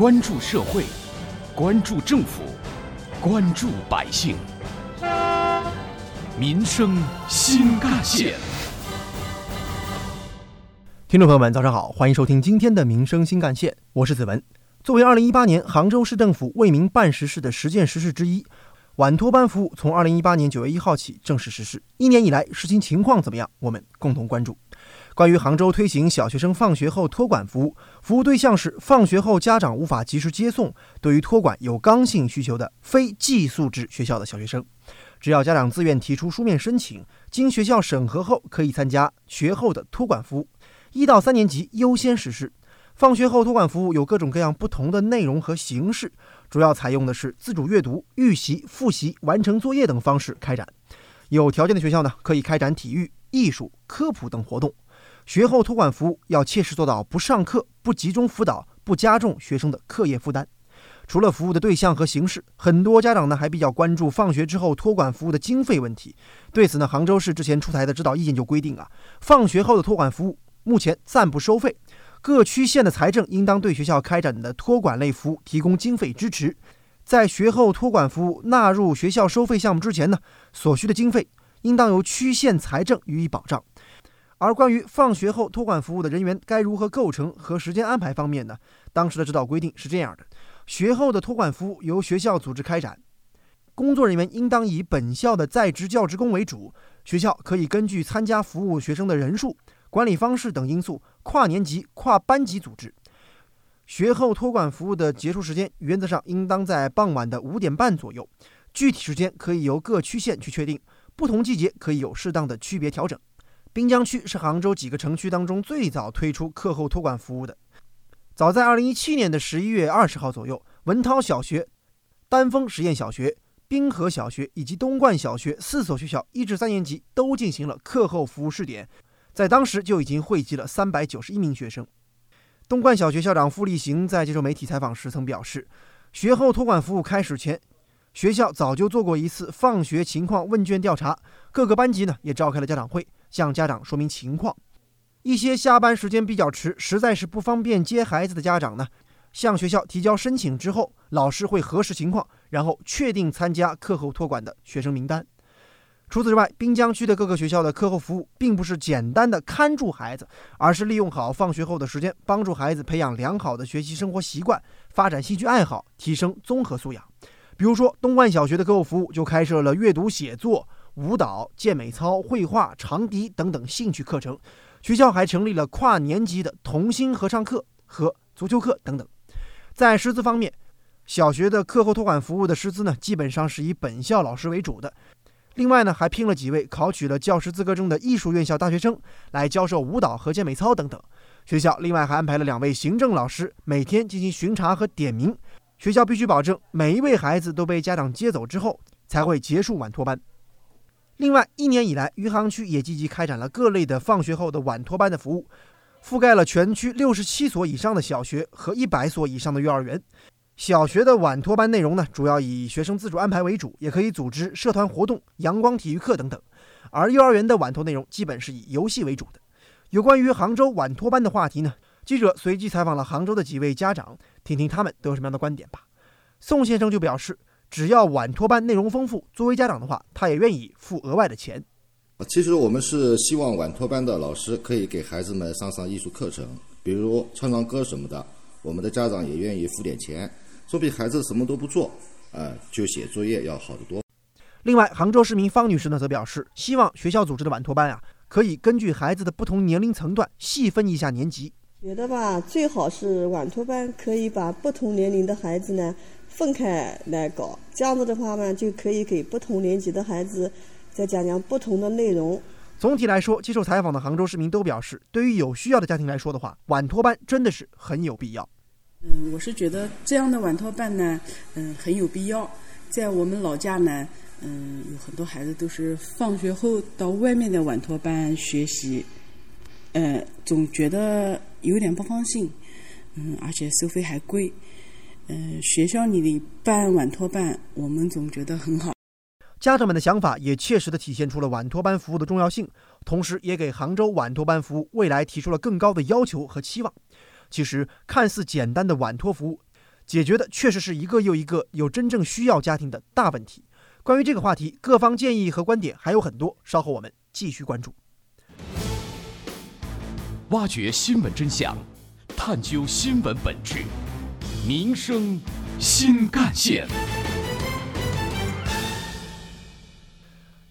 关注社会，关注政府，关注百姓，民生新干线。听众朋友们，早上好，欢迎收听今天的《民生新干线》，我是子文。作为2018年杭州市政府为民办实事的十件实事之一，晚托班服务从2018年9月1号起正式实施。一年以来，实行情况怎么样？我们共同关注。关于杭州推行小学生放学后托管服务，服务对象是放学后家长无法及时接送、对于托管有刚性需求的非寄宿制学校的小学生，只要家长自愿提出书面申请，经学校审核后，可以参加学后的托管服务。一到三年级优先实施。放学后托管服务有各种各样不同的内容和形式，主要采用的是自主阅读、预习、复习、完成作业等方式开展。有条件的学校呢，可以开展体育、艺术、科普等活动。学后托管服务要切实做到不上课、不集中辅导、不加重学生的课业负担。除了服务的对象和形式，很多家长呢还比较关注放学之后托管服务的经费问题。对此呢，杭州市之前出台的指导意见就规定啊，放学后的托管服务。目前暂不收费，各区县的财政应当对学校开展的托管类服务提供经费支持。在学后托管服务纳入学校收费项目之前呢，所需的经费应当由区县财政予以保障。而关于放学后托管服务的人员该如何构成和时间安排方面呢？当时的指导规定是这样的：学后的托管服务由学校组织开展，工作人员应当以本校的在职教职工为主，学校可以根据参加服务学生的人数。管理方式等因素，跨年级、跨班级组织学后托管服务的结束时间，原则上应当在傍晚的五点半左右。具体时间可以由各区县去确定，不同季节可以有适当的区别调整。滨江区是杭州几个城区当中最早推出课后托管服务的。早在二零一七年的十一月二十号左右，文涛小学、丹峰实验小学、滨河小学以及东冠小学四所学校一至三年级都进行了课后服务试点。在当时就已经汇集了三百九十一名学生。东冠小学校长付立行在接受媒体采访时曾表示，学后托管服务开始前，学校早就做过一次放学情况问卷调查，各个班级呢也召开了家长会，向家长说明情况。一些下班时间比较迟，实在是不方便接孩子的家长呢，向学校提交申请之后，老师会核实情况，然后确定参加课后托管的学生名单。除此之外，滨江区的各个学校的课后服务并不是简单的看住孩子，而是利用好放学后的时间，帮助孩子培养良好的学习生活习惯，发展兴趣爱好，提升综合素养。比如说，东冠小学的课后服务就开设了阅读、写作、舞蹈、健美操、绘画、长笛等等兴趣课程。学校还成立了跨年级的童心合唱课和足球课等等。在师资方面，小学的课后托管服务的师资呢，基本上是以本校老师为主的。另外呢，还聘了几位考取了教师资格证的艺术院校大学生来教授舞蹈和健美操等等。学校另外还安排了两位行政老师，每天进行巡查和点名。学校必须保证每一位孩子都被家长接走之后才会结束晚托班。另外，一年以来，余杭区也积极开展了各类的放学后的晚托班的服务，覆盖了全区六十七所以上的小学和一百所以上的幼儿园。小学的晚托班内容呢，主要以学生自主安排为主，也可以组织社团活动、阳光体育课等等。而幼儿园的晚托内容基本是以游戏为主的。有关于杭州晚托班的话题呢，记者随机采访了杭州的几位家长，听听他们都有什么样的观点吧。宋先生就表示，只要晚托班内容丰富，作为家长的话，他也愿意付额外的钱。其实我们是希望晚托班的老师可以给孩子们上上艺术课程，比如唱唱歌什么的，我们的家长也愿意付点钱。总比孩子什么都不做，呃，就写作业要好得多。另外，杭州市民方女士呢则表示，希望学校组织的晚托班啊，可以根据孩子的不同年龄层段细分一下年级。觉得吧，最好是晚托班可以把不同年龄的孩子呢分开来搞，这样子的话呢，就可以给不同年级的孩子再讲讲不同的内容。总体来说，接受采访的杭州市民都表示，对于有需要的家庭来说的话，晚托班真的是很有必要。嗯，我是觉得这样的晚托班呢，嗯，很有必要。在我们老家呢，嗯，有很多孩子都是放学后到外面的晚托班学习，呃，总觉得有点不放心，嗯，而且收费还贵，嗯，学校里的办晚托班，我们总觉得很好。家长们的想法也切实的体现出了晚托班服务的重要性，同时也给杭州晚托班服务未来提出了更高的要求和期望。其实看似简单的晚托服务，解决的确实是一个又一个有真正需要家庭的大问题。关于这个话题，各方建议和观点还有很多，稍后我们继续关注。挖掘新闻真相，探究新闻本质，民生新干线。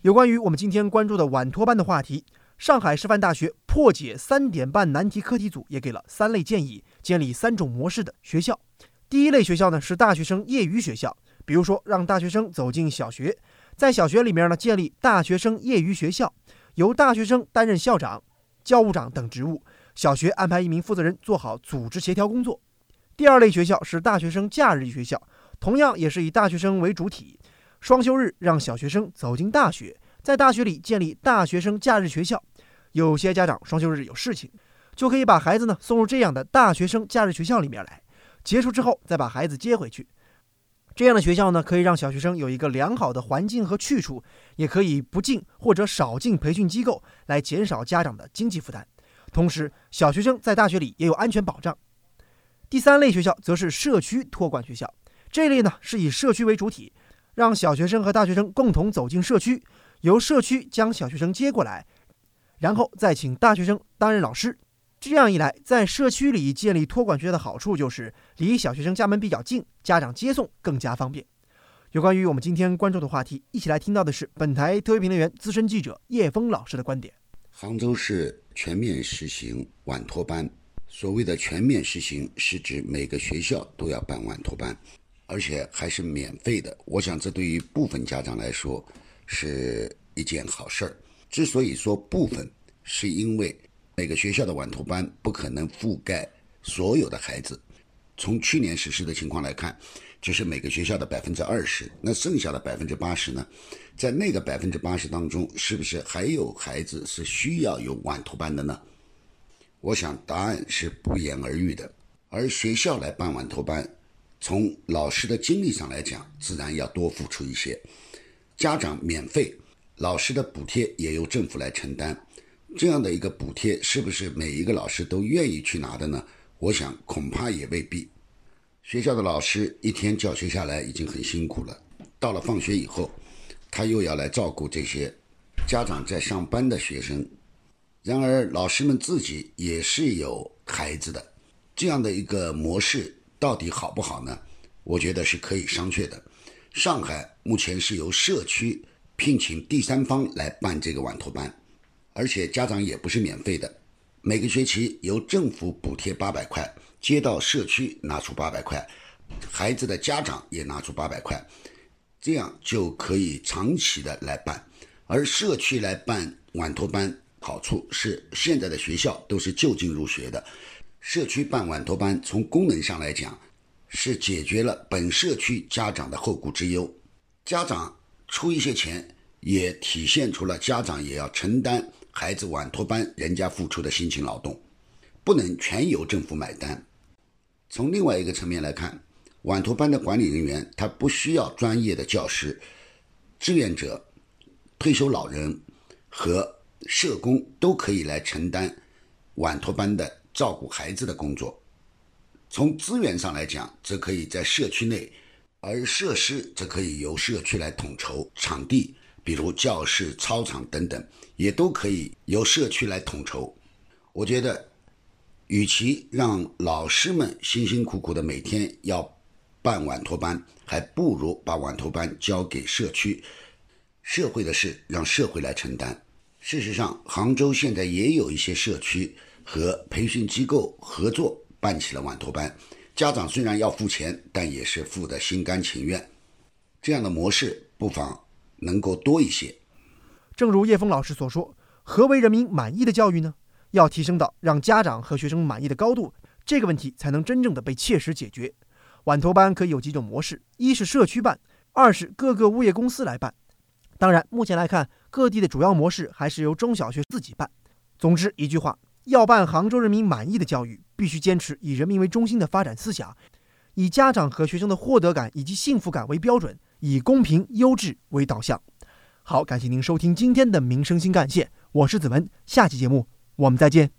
有关于我们今天关注的晚托班的话题，上海师范大学破解三点半难题课题组也给了三类建议，建立三种模式的学校。第一类学校呢是大学生业余学校，比如说让大学生走进小学，在小学里面呢建立大学生业余学校，由大学生担任校长、教务长等职务，小学安排一名负责人做好组织协调工作。第二类学校是大学生假日学校，同样也是以大学生为主体。双休日让小学生走进大学，在大学里建立大学生假日学校。有些家长双休日有事情，就可以把孩子呢送入这样的大学生假日学校里面来。结束之后再把孩子接回去。这样的学校呢，可以让小学生有一个良好的环境和去处，也可以不进或者少进培训机构，来减少家长的经济负担。同时，小学生在大学里也有安全保障。第三类学校则是社区托管学校，这类呢是以社区为主体。让小学生和大学生共同走进社区，由社区将小学生接过来，然后再请大学生担任老师。这样一来，在社区里建立托管学校的好处就是离小学生家门比较近，家长接送更加方便。有关于我们今天关注的话题，一起来听到的是本台特约评论员、资深记者叶峰老师的观点。杭州市全面实行晚托班，所谓的全面实行，是指每个学校都要办晚托班。而且还是免费的，我想这对于部分家长来说是一件好事儿。之所以说部分，是因为每个学校的晚托班不可能覆盖所有的孩子。从去年实施的情况来看，只是每个学校的百分之二十，那剩下的百分之八十呢？在那个百分之八十当中，是不是还有孩子是需要有晚托班的呢？我想答案是不言而喻的。而学校来办晚托班。从老师的精力上来讲，自然要多付出一些。家长免费，老师的补贴也由政府来承担。这样的一个补贴，是不是每一个老师都愿意去拿的呢？我想恐怕也未必。学校的老师一天教学下来已经很辛苦了，到了放学以后，他又要来照顾这些家长在上班的学生。然而，老师们自己也是有孩子的，这样的一个模式。到底好不好呢？我觉得是可以商榷的。上海目前是由社区聘请第三方来办这个晚托班，而且家长也不是免费的，每个学期由政府补贴八百块，街道社区拿出八百块，孩子的家长也拿出八百块，这样就可以长期的来办。而社区来办晚托班，好处是现在的学校都是就近入学的。社区办晚托班，从功能上来讲，是解决了本社区家长的后顾之忧。家长出一些钱，也体现出了家长也要承担孩子晚托班人家付出的辛勤劳动，不能全由政府买单。从另外一个层面来看，晚托班的管理人员他不需要专业的教师，志愿者、退休老人和社工都可以来承担晚托班的。照顾孩子的工作，从资源上来讲，则可以在社区内；而设施则可以由社区来统筹。场地，比如教室、操场等等，也都可以由社区来统筹。我觉得，与其让老师们辛辛苦苦的每天要办晚托班，还不如把晚托班交给社区。社会的事让社会来承担。事实上，杭州现在也有一些社区。和培训机构合作办起了晚托班，家长虽然要付钱，但也是付的心甘情愿。这样的模式不妨能够多一些。正如叶峰老师所说，何为人民满意的教育呢？要提升到让家长和学生满意的高度，这个问题才能真正的被切实解决。晚托班可以有几种模式：一是社区办，二是各个物业公司来办。当然，目前来看，各地的主要模式还是由中小学自己办。总之一句话。要办杭州人民满意的教育，必须坚持以人民为中心的发展思想，以家长和学生的获得感以及幸福感为标准，以公平优质为导向。好，感谢您收听今天的民生新干线，我是子文，下期节目我们再见。